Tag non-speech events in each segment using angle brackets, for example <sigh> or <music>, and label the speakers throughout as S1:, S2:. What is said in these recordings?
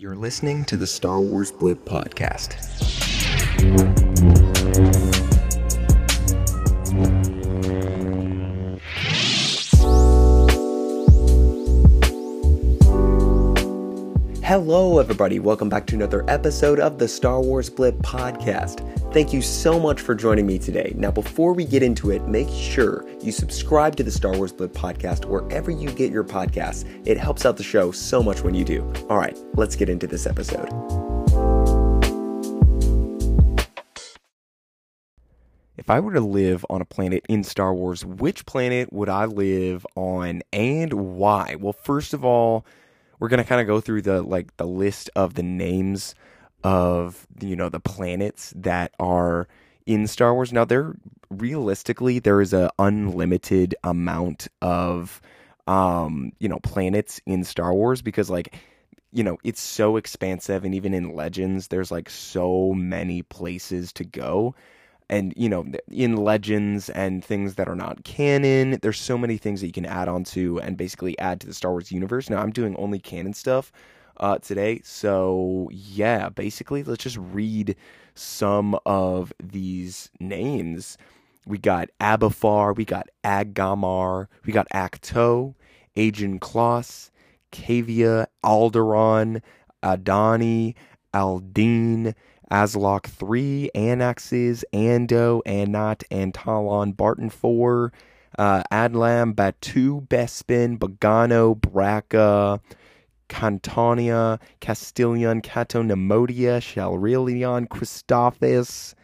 S1: You're listening to the Star Wars Blip podcast. Hello, everybody. Welcome back to another episode of the Star Wars Blip podcast. Thank you so much for joining me today. Now, before we get into it, make sure you subscribe to the Star Wars Blip podcast wherever you get your podcasts. It helps out the show so much when you do. All right, let's get into this episode. If I were to live on a planet in Star Wars, which planet would I live on and why? Well, first of all, we're going to kind of go through the like the list of the names of you know the planets that are in Star Wars. Now, there realistically there is a unlimited amount of um, you know planets in Star Wars because like you know it's so expansive and even in Legends there's like so many places to go. And you know, in legends and things that are not canon, there's so many things that you can add on to and basically add to the Star Wars universe. Now, I'm doing only canon stuff, uh, today. So, yeah, basically, let's just read some of these names. We got Abafar, we got Agamar, we got Ahch-To, Ajan Kloss, Cavia, Alderaan, Adani, Aldine, Aslok 3, Anaxes, Ando, Anat, Antalon, Barton 4, uh, Adlam, Batuu, Bespin, Bogano, Bracca, Cantania, Castilian, Cato, Neimoidia, Shalrilion, Christophsis.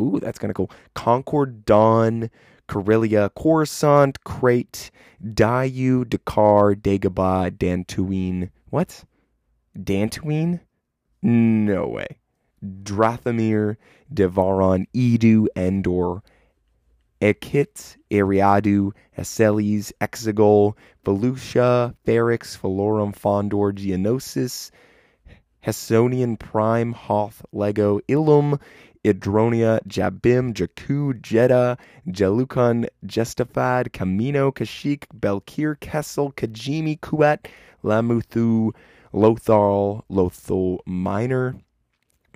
S1: Ooh, that's kind of cool. Concord, Dawn, Corellia, Coruscant, Crait, Daiyu, Dakar, Dagobah, Dantooine. What? Dantooine? No way. Drathamir, Devaron, Eadu, Endor, Ekit, Ariadu, Esseles, Exegol, Volusia, Ferrix, Valorum, Fondor, Geonosis, Hessonian Prime, Hoth, Lego, Ilum, Idronia, Jabiim, Jakku, Jedha, Jelucan, Jestefad, Kamino, Kashyyyk, Belkir, Kessel, Kijimi, Kuat, Lamuthu, Lothal, Lothal Minor,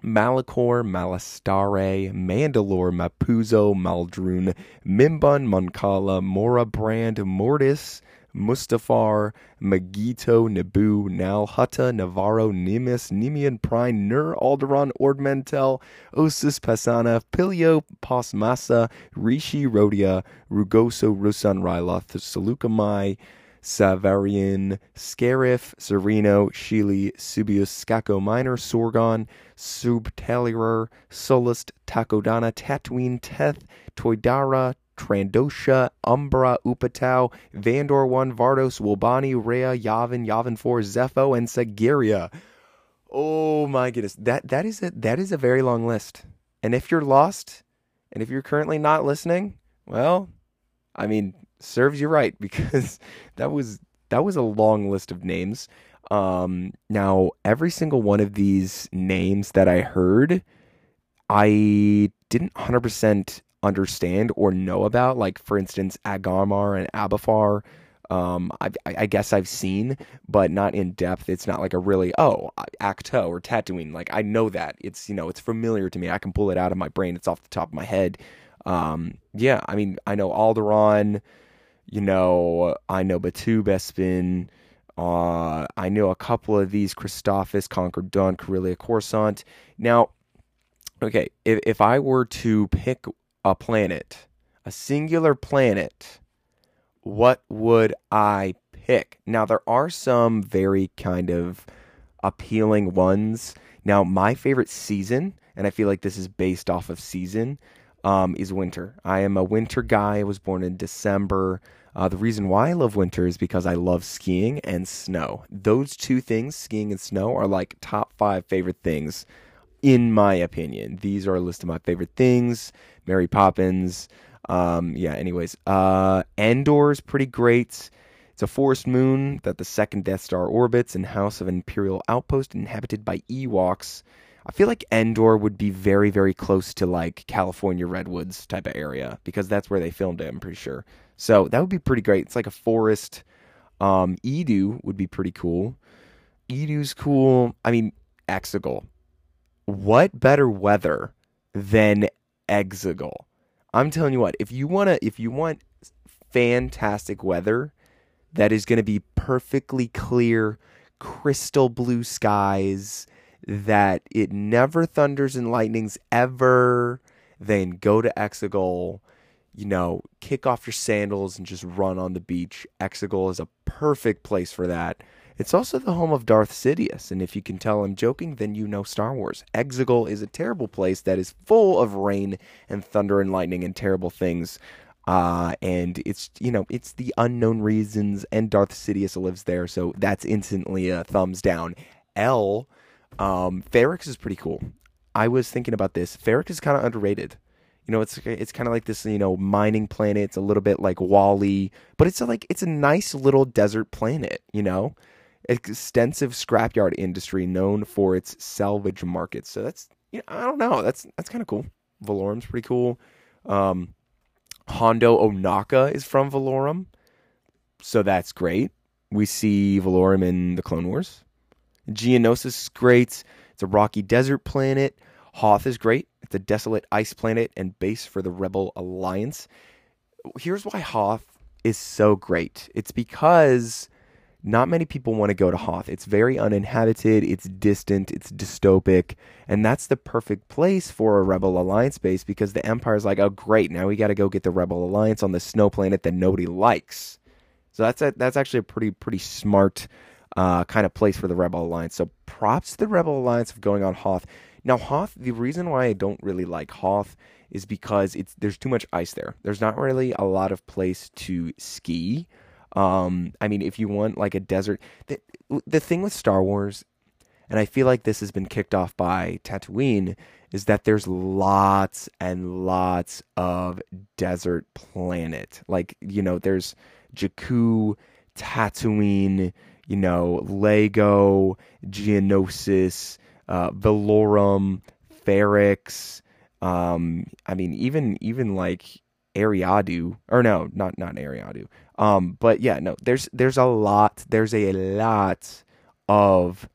S1: Malachor, Malastare, Mandalore, Mapuzo, Maldrun, Mimban, Mon Cala, Mora Brand, Mortis, Mustafar, Mygeeto, Naboo, Nal, Hutta, Navarro, Nimis, Nimian Prime, Nur, Alderaan, Ordmentel, Ossus, Pasaana, Pillio, Posmasa, Rishi, Rodia, Rugoso, Ruusan, Ryloth, Saleucami, Savarian, Scarif, Serenno, Shili, Subius, Skako Minor, Sorgan, Subtalier, Sullust, Takodana, Tatooine, Teth, Toydara, Trandosha, Umbra, Upatau, Vandor 1, Vardos, Wobani, Rhea, Yavin, Yavin 4, Zeffo, and Sagiria. Oh my goodness. That that is a that is a very long list. And if you're lost, and if you're currently not listening, well, I mean, serves you right <laughs> because that was that was a long list of names. Um, now every single one of these names that I heard, I didn't 100% understand or know about. Like for instance, Agamar and Abafar. Um, I, I guess I've seen, but not in depth. It's not like a really oh Ahch-To or Tatooine. Like I know that it's you know it's familiar to me. I can pull it out of my brain. It's off the top of my head. Um, yeah, I mean I know Alderaan. You know I know Batuu Bespin. Uh, I know a couple of these Christophsis, Concord Dawn, Corellia Coruscant. Now, okay, if, if I were to pick a planet, a singular planet, what would I pick? Now, there are some very kind of appealing ones. Now, my favorite season, and I feel like this is based off of season, um, is winter. I am a winter guy. I was born in December. Uh, the reason why I love winter is because I love skiing and snow. Those two things, skiing and snow, are like top five favorite things, in my opinion. These are a list of my favorite things. Mary Poppins. Um, yeah, anyways. Uh, Endor's pretty great. It's a forest moon that the second Death Star orbits and house of an Imperial outpost inhabited by Ewoks. I feel like Endor would be very, very close to like California Redwoods type of area because that's where they filmed it, I'm pretty sure. So that would be pretty great. It's like a forest. Um, Eadu would be pretty cool. Eadu's cool. I mean, Exegol. What better weather than Exegol? I'm telling you what, if you wanna if you want fantastic weather that is gonna be perfectly clear, crystal blue skies, that it never thunders and lightnings ever, then go to Exegol you know, kick off your sandals and just run on the beach. Exegol is a perfect place for that. It's also the home of Darth Sidious, and if you can tell I'm joking, then you know Star Wars. Exegol is a terrible place that is full of rain and thunder and lightning and terrible things. Uh, and it's you know it's the unknown reasons, and Darth Sidious lives there, so that's instantly a thumbs down. L, um, Ferrix is pretty cool. I was thinking about this. Ferrix is kind of underrated. You know, it's it's kind of like this, you know, mining planet. It's a little bit like WALL-E, but it's a, like it's a nice little desert planet. You know, extensive scrapyard industry known for its salvage markets. So that's you know, I don't know. That's that's kind of cool. Valorum's pretty cool. Um, Hondo Ohnaka is from Valorum, so that's great. We see Valorum in the Clone Wars. Geonosis is great. It's a rocky desert planet. Hoth is great. It's a desolate ice planet and base for the Rebel Alliance. Here's why Hoth is so great. It's because not many people want to go to Hoth. It's very uninhabited, it's distant, it's dystopic, and that's the perfect place for a Rebel Alliance base because the Empire's like, oh great, now we got to go get the Rebel Alliance on the snow planet that nobody likes. So that's a, that's actually a pretty pretty smart uh, kind of place for the Rebel Alliance. So props to the Rebel Alliance of going on Hoth. Now, Hoth, the reason why I don't really like Hoth is because it's there's too much ice there. There's not really a lot of place to ski. Um, I mean, if you want like a desert, the, the thing with Star Wars, and I feel like this has been kicked off by Tatooine, is that there's lots and lots of desert planet. Like, you know, there's Jakku, Tatooine, you know, Lego, Geonosis, uh, Valorum, Ferrix. Um, I mean, even even like Ariadu, or no, not not Eriadu. Um, but yeah, no, there's there's a lot. There's a lot of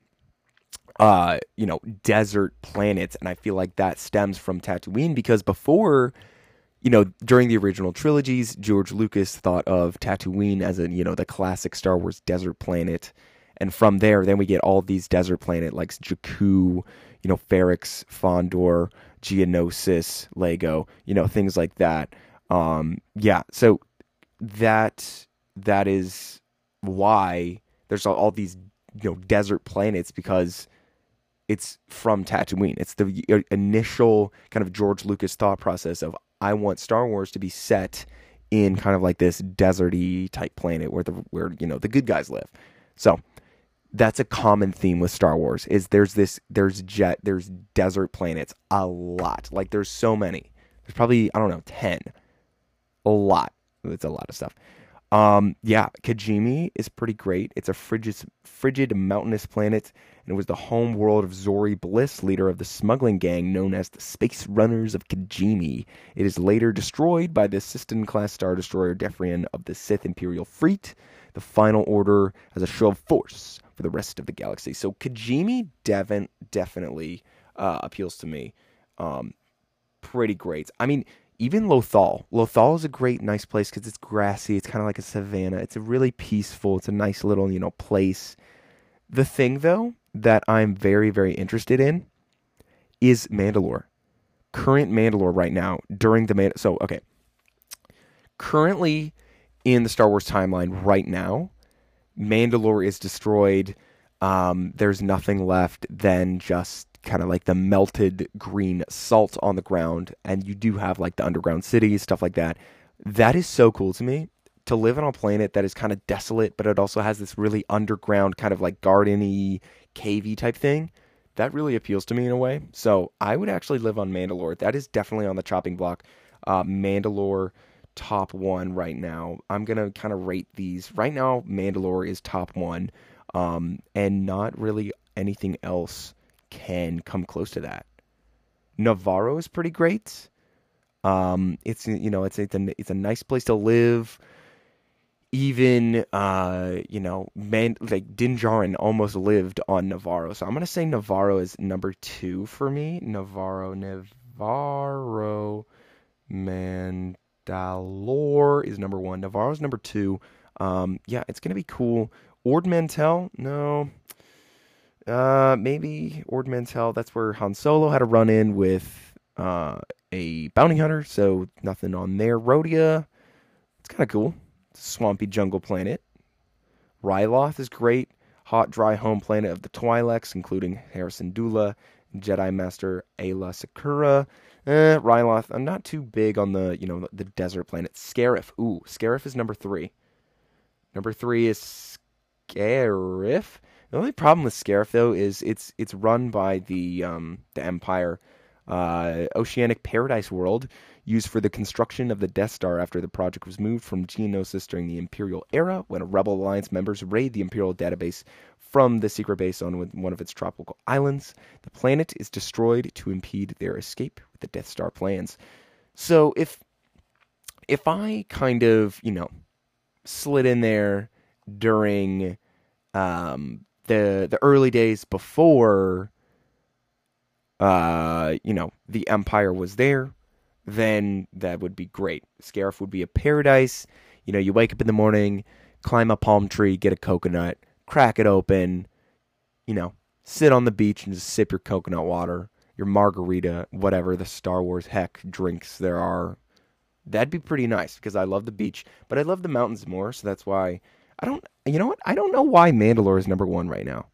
S1: uh, you know, desert planets, and I feel like that stems from Tatooine because before, you know, during the original trilogies, George Lucas thought of Tatooine as a you know the classic Star Wars desert planet and from there, then we get all these desert planet like Jakku, you know, Ferrix, Fondor, Geonosis, Lego, you know, things like that. Um, yeah, so that that is why there's all, all these you know desert planets because it's from Tatooine. It's the initial kind of George Lucas thought process of I want Star Wars to be set in kind of like this deserty type planet where the where you know the good guys live. So that's a common theme with Star Wars is there's this there's jet there's desert planets a lot. Like there's so many. There's probably I don't know 10 a lot. It's a lot of stuff. Um yeah Kijimi is pretty great. It's a frigid frigid mountainous planet and it was the home world of Zorii Bliss leader of the smuggling gang known as the Space Runners of Kijimi. It is later destroyed by the Xyston class star destroyer Dephrian of the Sith Imperial Fleet the final order as a show of force for the rest of the galaxy. So Kijimi Devon definitely uh, appeals to me. Um, pretty great. I mean, even Lothal. Lothal is a great, nice place because it's grassy. It's kind of like a savanna. It's a really peaceful. It's a nice little, you know, place. The thing though that I'm very, very interested in is Mandalore. Current Mandalore right now during the Man. So okay, currently in the Star Wars timeline right now, Mandalore is destroyed. Um, there's nothing left than just kind of like the melted green salt on the ground, and you do have like the underground cities, stuff like that. That is so cool to me to live on a planet that is kind of desolate, but it also has this really underground kind of like gardeny, cavey type thing. That really appeals to me in a way. So I would actually live on Mandalore. That is definitely on the chopping block. Uh, Mandalore top one right now. I'm gonna kind of rate these right now. Mandalore is top one, um, and not really anything else can come close to that. Navarro is pretty great. Um, it's you know it's it's a it's a nice place to live. even uh, you know, man, like Din Djarin almost lived on Navarro, so I'm gonna say Navarro is number two for me. Navarro, Navarro, Nevarro, Mandalore is number one. Navarro's number two. Um, yeah, it's gonna be cool. Ord Mantell, no. Uh, maybe Ord Mantell. That's where Han Solo had a run in with uh, a bounty hunter, so nothing on there. Rodia, it's kind of cool It's a swampy jungle planet. Ryloth is great. Hot, dry home planet of the Twi'leks, including Hera Syndulla, Jedi Master Aayla Secura. Eh, Ryloth, I'm not too big on the, you know, the desert planet. Scarif, ooh, Scarif is number three. Number three is Scarif. The only problem with Scarif though is it's it's run by the um, the Empire, uh, Oceanic Paradise World, used for the construction of the Death Star after the project was moved from Geonosis during the Imperial era, when Rebel Alliance members raid the Imperial database from the secret base on one of its tropical islands. The planet is destroyed to impede their escape the Death Star plans. So if if I kind of, you know, slid in there during um, the the early days before uh, you know, the Empire was there, then that would be great. Scarif would be a paradise. You know, you wake up in the morning, climb a palm tree, get a coconut, crack it open, you know, sit on the beach and just sip your coconut water, your margarita, whatever the Star Wars heck drinks there are. That'd be pretty nice because I love the beach, but I love the mountains more, so that's why I don't you know what? I don't know why Mandalore is number 1 right now.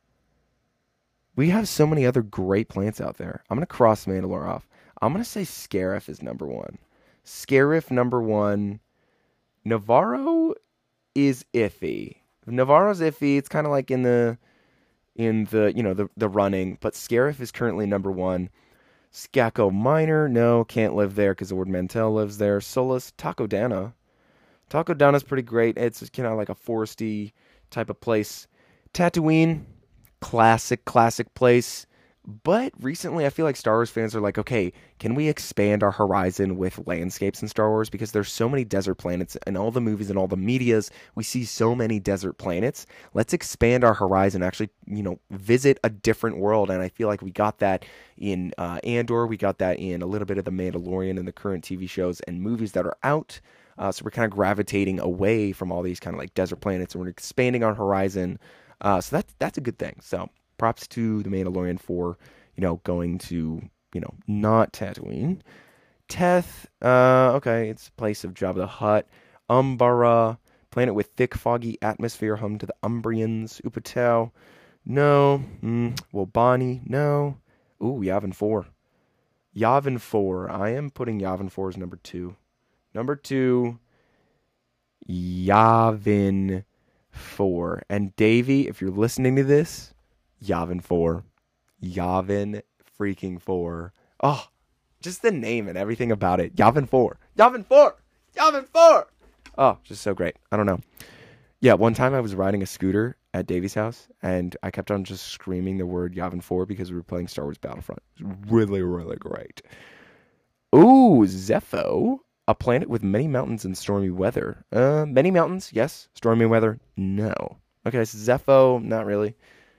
S1: We have so many other great plants out there. I'm to cross Mandalore off. I'm gonna say Scarif is number one. Scarif number one. Navarro is iffy. Navarro's iffy. It's kind of like in the in the you know the the running, but Scarif is currently number one. Skako Minor, no, can't live there because Ord Mantell lives there. Sullust, Takodana. Takodana's pretty great. It's kind of like a foresty type of place. Tatooine, classic, classic place. But recently, I feel like Star Wars fans are like, okay, can we expand our horizon with landscapes in Star Wars? Because there's so many desert planets in all the movies and all the medias. We see so many desert planets. Let's expand our horizon, actually, you know, visit a different world. And I feel like we got that in uh, Andor. We got that in a little bit of The Mandalorian and the current TV shows and movies that are out. Uh, so we're kind of gravitating away from all these kind of like desert planets and we're expanding our horizon. Uh, so that's that's a good thing. So props to the Mandalorian for you know going to you know not Tatooine. Teth, uh, okay, it's place of Jabba the Hutt. Umbara, planet with thick foggy atmosphere, home to the Umbrians. Utapau, no. Mm, Wobani, no. Ooh, Yavin Four. Yavin Four. I am putting Yavin Four as number two. Number two, Yavin Four. And Davey, if you're listening to this, Yavin 4. Yavin freaking 4. Oh, just the name and everything about it. Yavin 4. Yavin 4. Yavin 4. Oh, just so great. I don't know. Yeah, one time I was riding a scooter at Davy's house and I kept on just screaming the word Yavin 4 because we were playing Star Wars Battlefront. Really, really great. Ooh, Zeffo. A planet with many mountains and stormy weather. Uh, many mountains, yes. Stormy weather, no. Okay, so Zeffo, not really.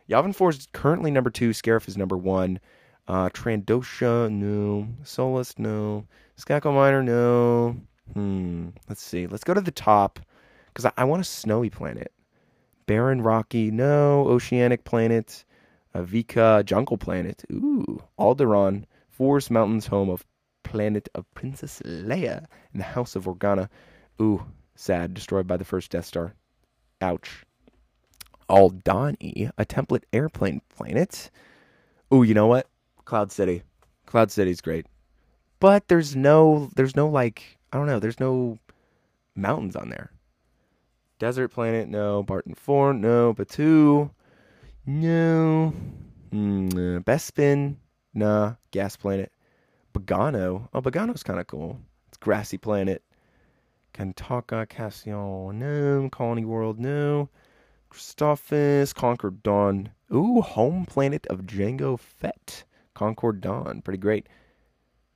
S1: Yavin 4 is currently number two. Scarif is number one. Uh, Trandosha, no. Sullust, no. Skako Minor, no. Hmm. Let's see. Let's go to the top because I, I, want a snowy planet. Barren, rocky, no. Oceanic planet. Avika, jungle planet. Ooh. Alderaan, Forest Mountains, home of planet of Princess Leia and the House of Organa. Ooh. Sad. Destroyed by the first Death Star. Ouch. Aldhani, a template airplane planet. Oh, you know what? Cloud City. Cloud City's great. But there's no there's no like I don't know, there's no mountains on there. Desert planet, no. Barton 4, no. Batuu, no. Mm, Bespin, nah. Gas planet. Bogano. Oh, Bogano's kind of cool. It's grassy planet. Kantaka, Cassion, no. Colony World, no. Christophsis, Concord Dawn. Ooh, home planet of Django Fett. Concord Dawn. Pretty great.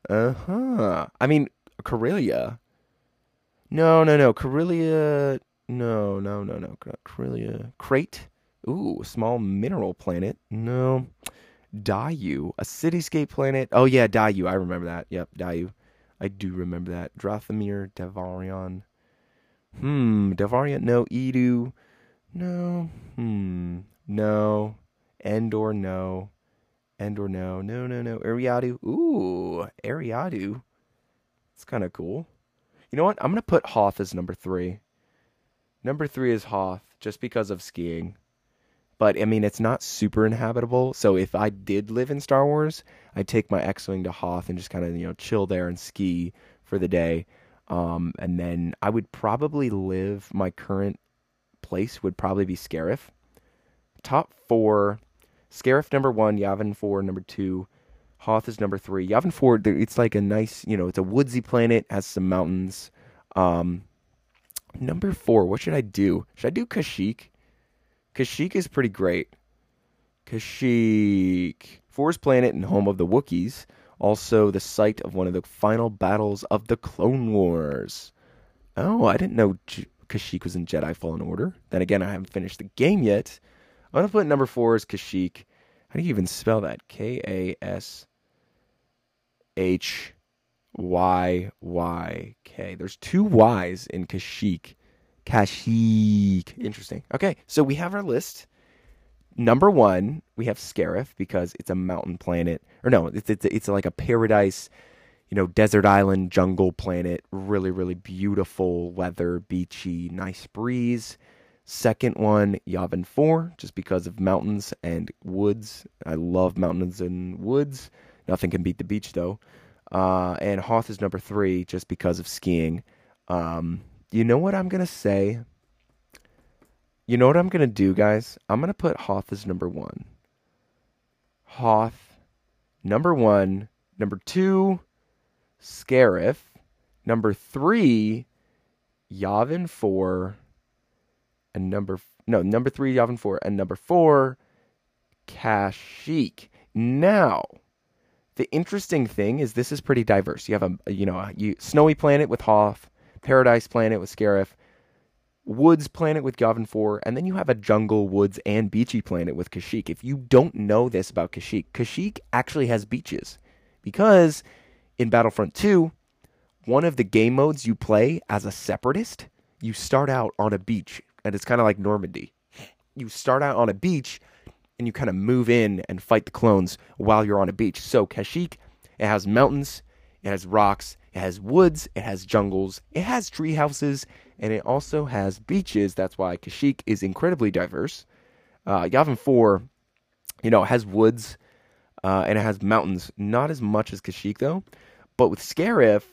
S1: Uh huh. I mean, Corellia. No, no, no. Corellia. No, no, no, no. Krylia. Crait. Ooh, small mineral planet. No. Daiyu, a cityscape planet. Oh yeah, Daiyu. I remember that. Yep, Daiyu. I do remember that. Drothamir, Devarion. Hmm, Devarion. No. Eadu. No. Hmm. No. Endor. No. Endor. No. No. No. No. Ariadu. Ooh, Ariadu. It's kind of cool. You know what? I'm gonna put Hoth as number three. Number three is Hoth, just because of skiing. But I mean, it's not super inhabitable. So if I did live in Star Wars, I'd take my X-wing to Hoth and just kind of you know chill there and ski for the day. Um, and then I would probably live. My current place would probably be Scarif. Top four: Scarif number one, Yavin four number two, Hoth is number three. Yavin four. It's like a nice, you know, it's a woodsy planet, has some mountains. Um, Number four, what should I do? Should I do Kashyyyk? Kashyyyk is pretty great. Kashyyyk. Forest planet and home of the Wookiees. Also the site of one of the final battles of the Clone Wars. Oh, I didn't know Kashyyyk was in Jedi Fallen Order. Then again, I haven't finished the game yet. I'm going to put number four as Kashyyyk. How do you even spell that? K A S H Y Y K. There's two Y's in Kashyyyk. Kashyyyk. Interesting. Okay, so we have our list. Number one, we have Scarif because it's a mountain planet, or no, it's it's it's like a paradise, you know, desert island jungle planet. Really, really beautiful weather, beachy, nice breeze. Second one, Yavin Four, just because of mountains and woods. I love mountains and woods. Nothing can beat the beach though. Uh, and Hoth is number three just because of skiing. Um, you know what I'm going to say? You know what I'm going to do, guys? I'm going to put Hoth as number one. Hoth, number one. Number two, Scarif. Number three, Yavin 4. And number, no, number three, Yavin 4. And number four, Kashyyyk. Now, the interesting thing is this is pretty diverse. You have a you know a you, snowy planet with Hoth, paradise planet with Scarif, woods planet with Yavin Four, and then you have a jungle, woods, and beachy planet with Kashyyyk. If you don't know this about Kashyyyk, Kashyyyk actually has beaches because in Battlefront Two, one of the game modes you play as a separatist, you start out on a beach, and it's kind of like Normandy. You start out on a beach and you kind of move in and fight the clones while you're on a beach. So Kashyyyk, it has mountains, it has rocks, it has woods, it has jungles, it has tree houses, and it also has beaches. That's why Kashyyyk is incredibly diverse. Uh, Yavin 4, you know, has woods uh, and it has mountains. Not as much as Kashyyyk, though. But with Scarif,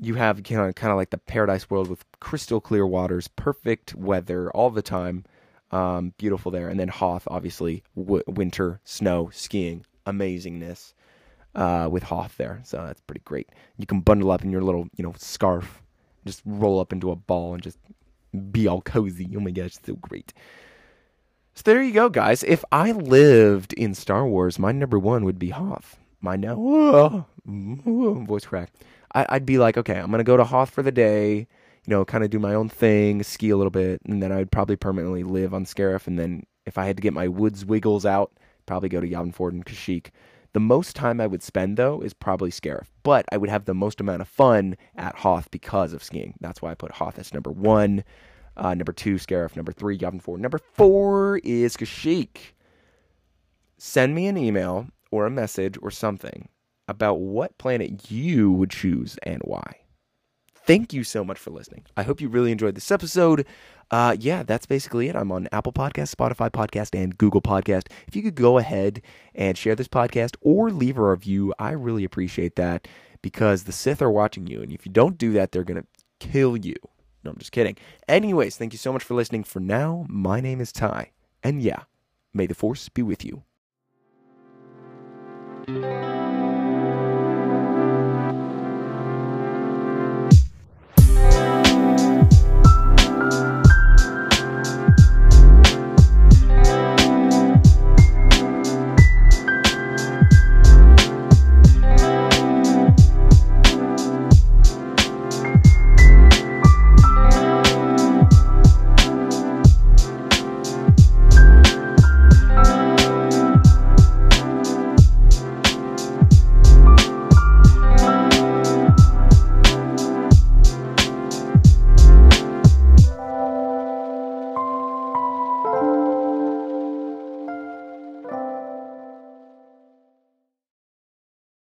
S1: you have you know, kind of like the paradise world with crystal clear waters, perfect weather all the time. Um, beautiful there. And then Hoth, obviously, w- winter, snow, skiing, amazingness uh, with Hoth there. So that's pretty great. You can bundle up in your little, you know, scarf, just roll up into a ball and just be all cozy. Oh my gosh, so great. So there you go, guys. If I lived in Star Wars, my number one would be Hoth. My now, voice crack. I, I'd be like, okay, I'm gonna go to Hoth for the day you know, kind of do my own thing, ski a little bit, and then I would probably permanently live on Scarif. And then if I had to get my woods wiggles out, probably go to Yavin Four and Kashyyyk. The most time I would spend though is probably Scarif, but I would have the most amount of fun at Hoth because of skiing. That's why I put Hoth as number one. Uh, number two, Scarif. Number three, Yavin Four. Number four is Kashyyyk. Send me an email or a message or something about what planet you would choose and why thank you so much for listening. I hope you really enjoyed this episode. Uh, yeah, that's basically it. I'm on Apple Podcast, Spotify Podcast, and Google Podcast. If you could go ahead and share this podcast or leave a review, I really appreciate that because the Sith are watching you. And if you don't do that, they're to kill you. No, I'm just kidding. Anyways, thank you so much for listening. For now, my name is Ty. And yeah, may the Force be with Thank you.